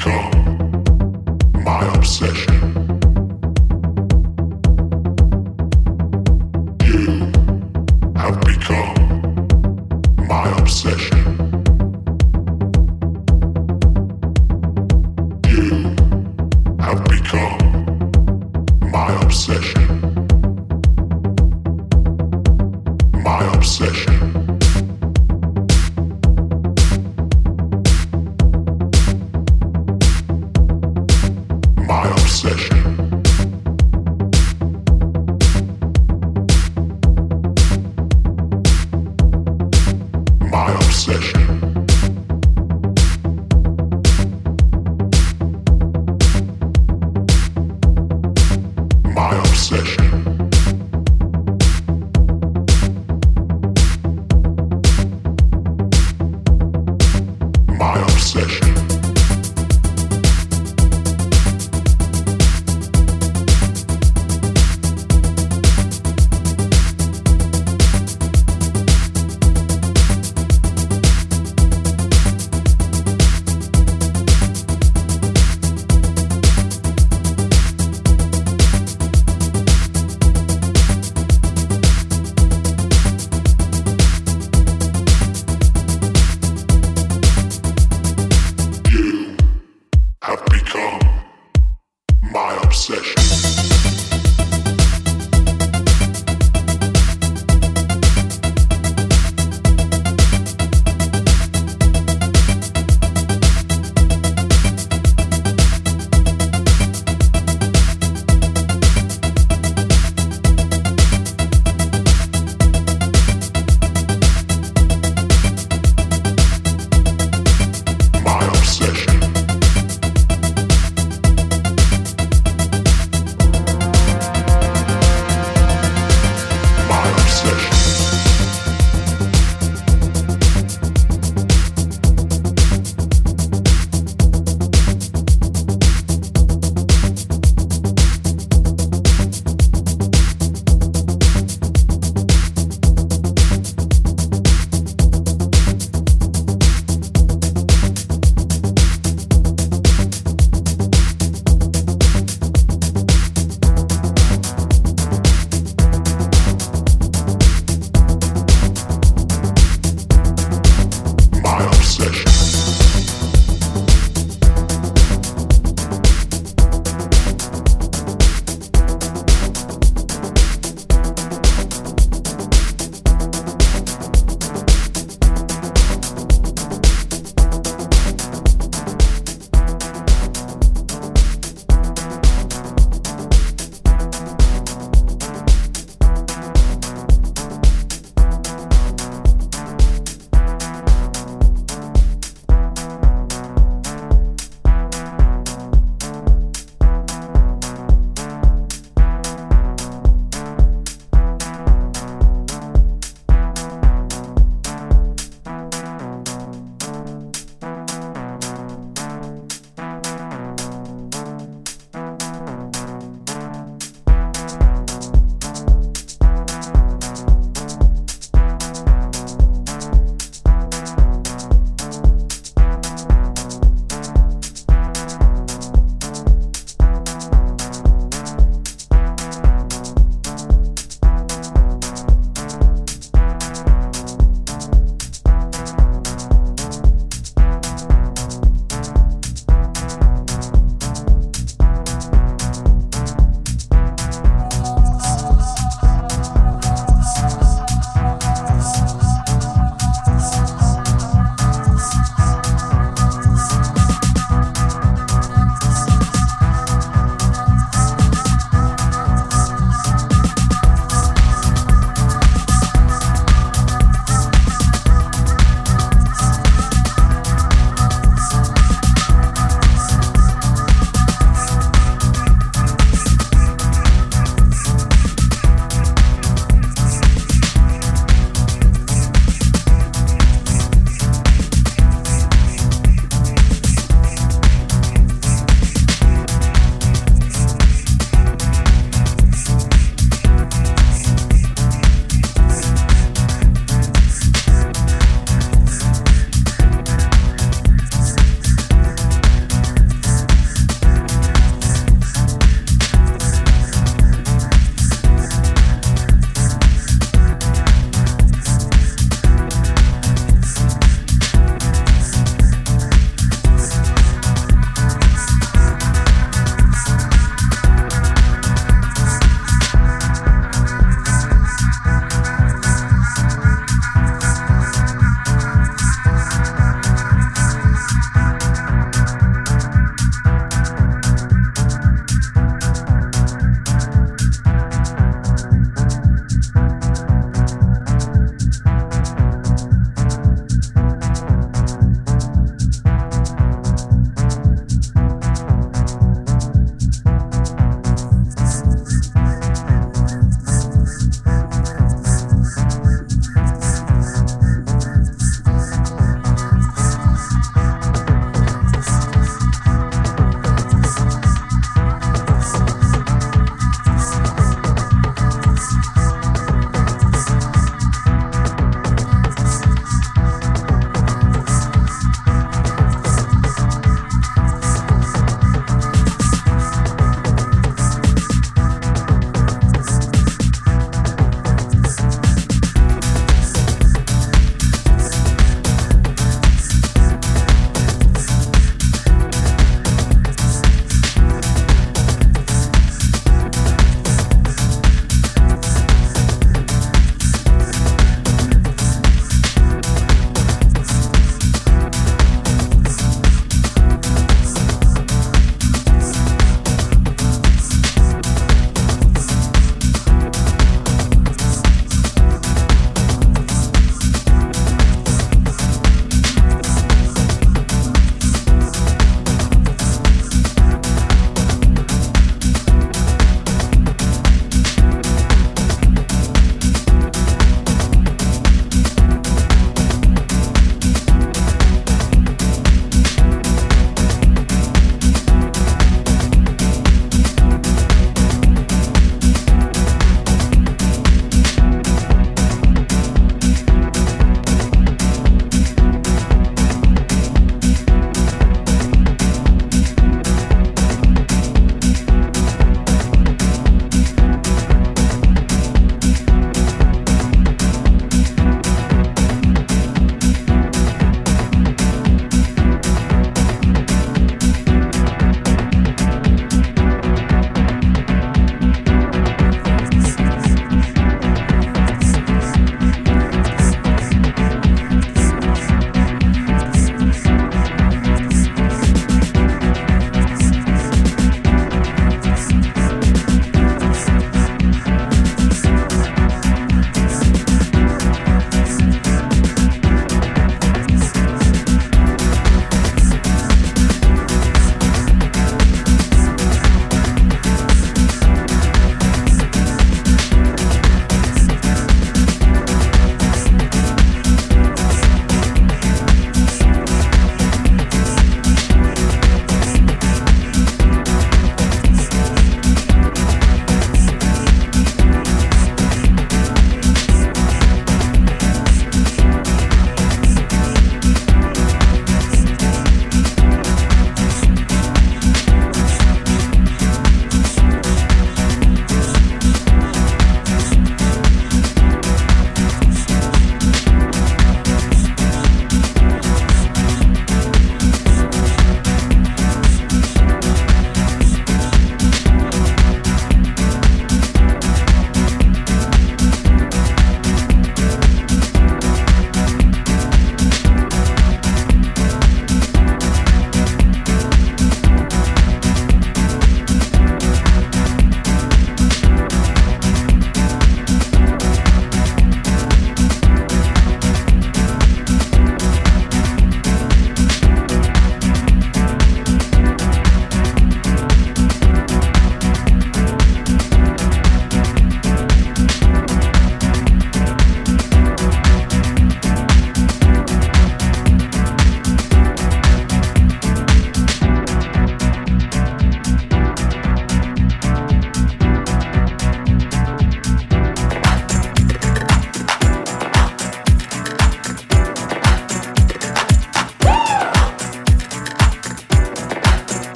become my obsession.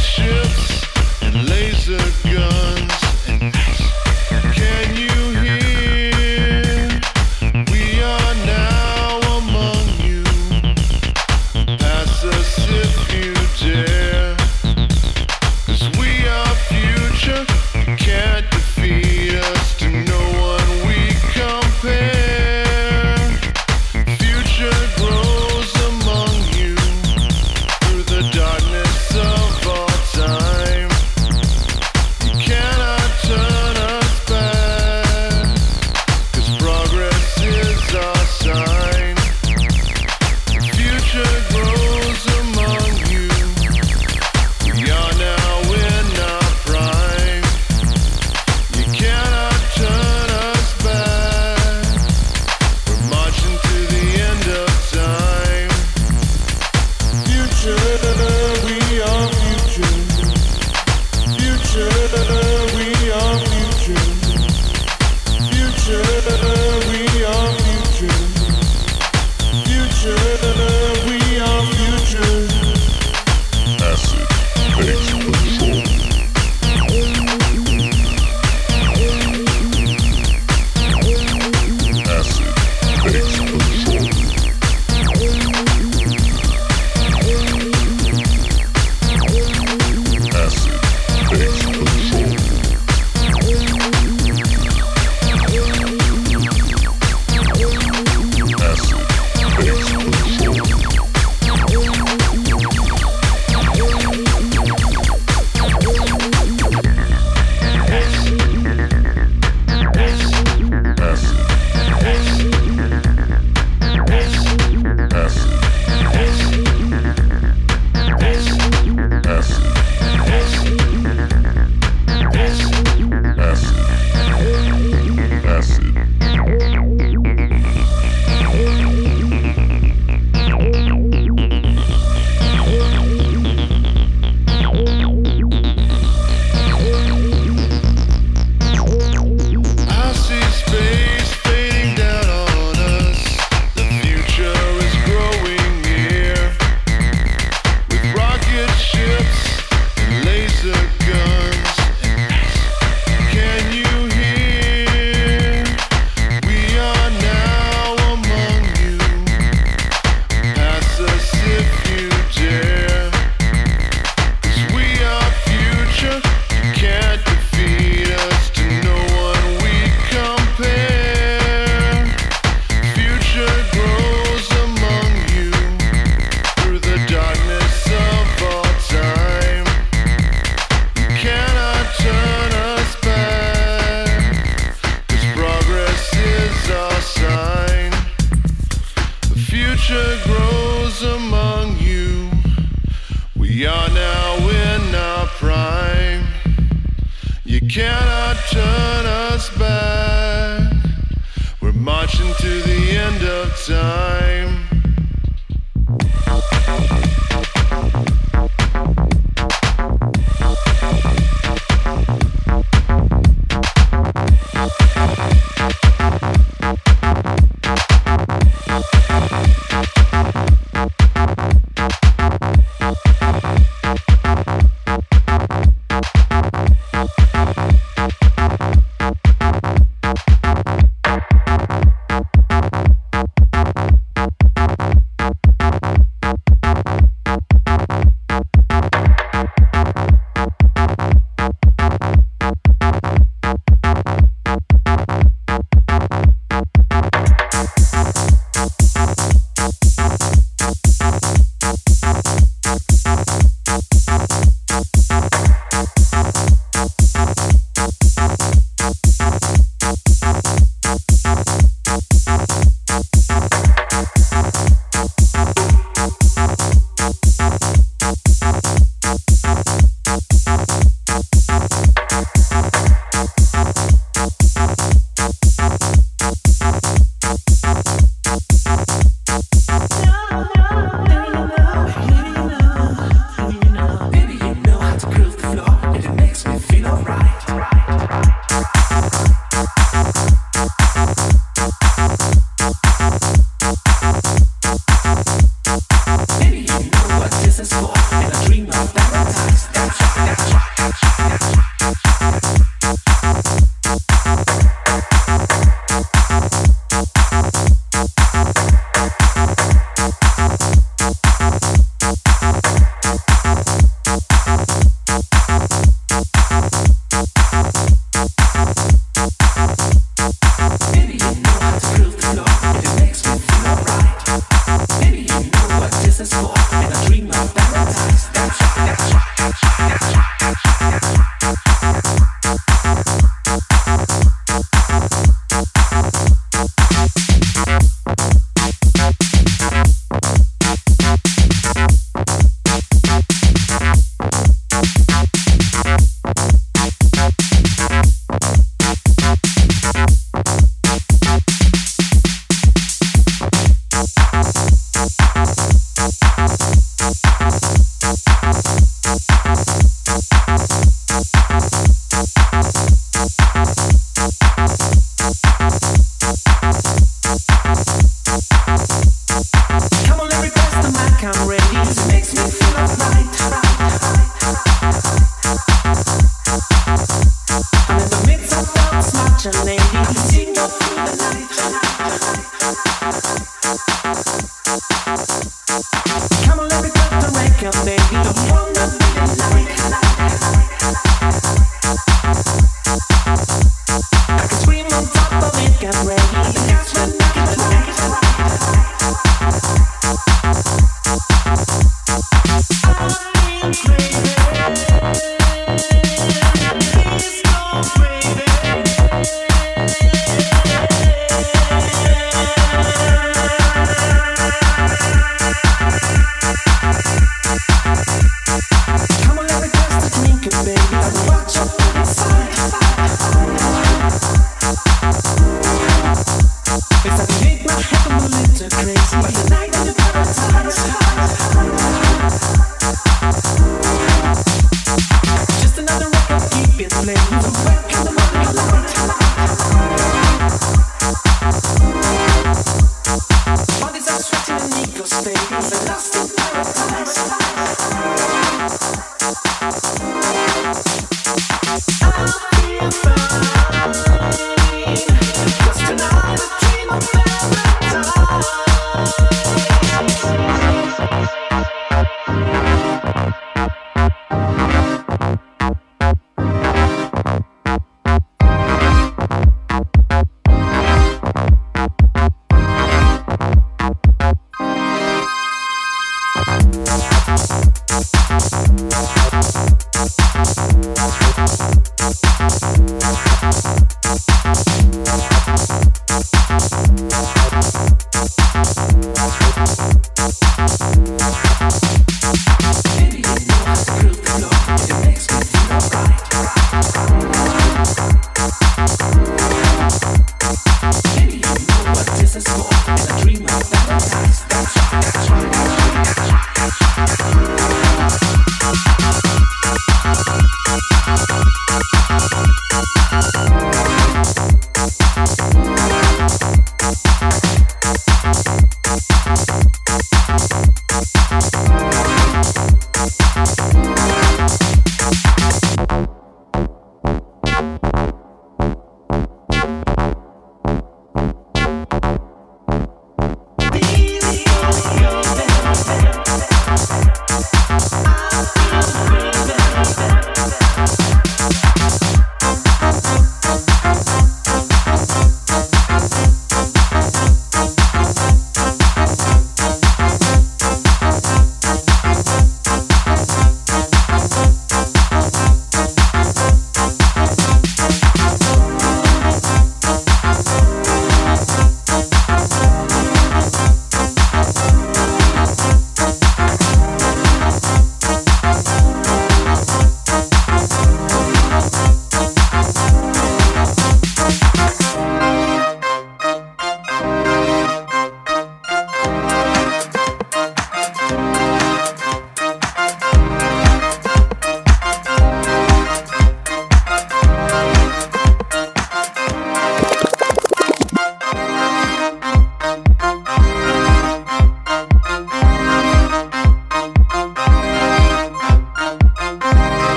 ships.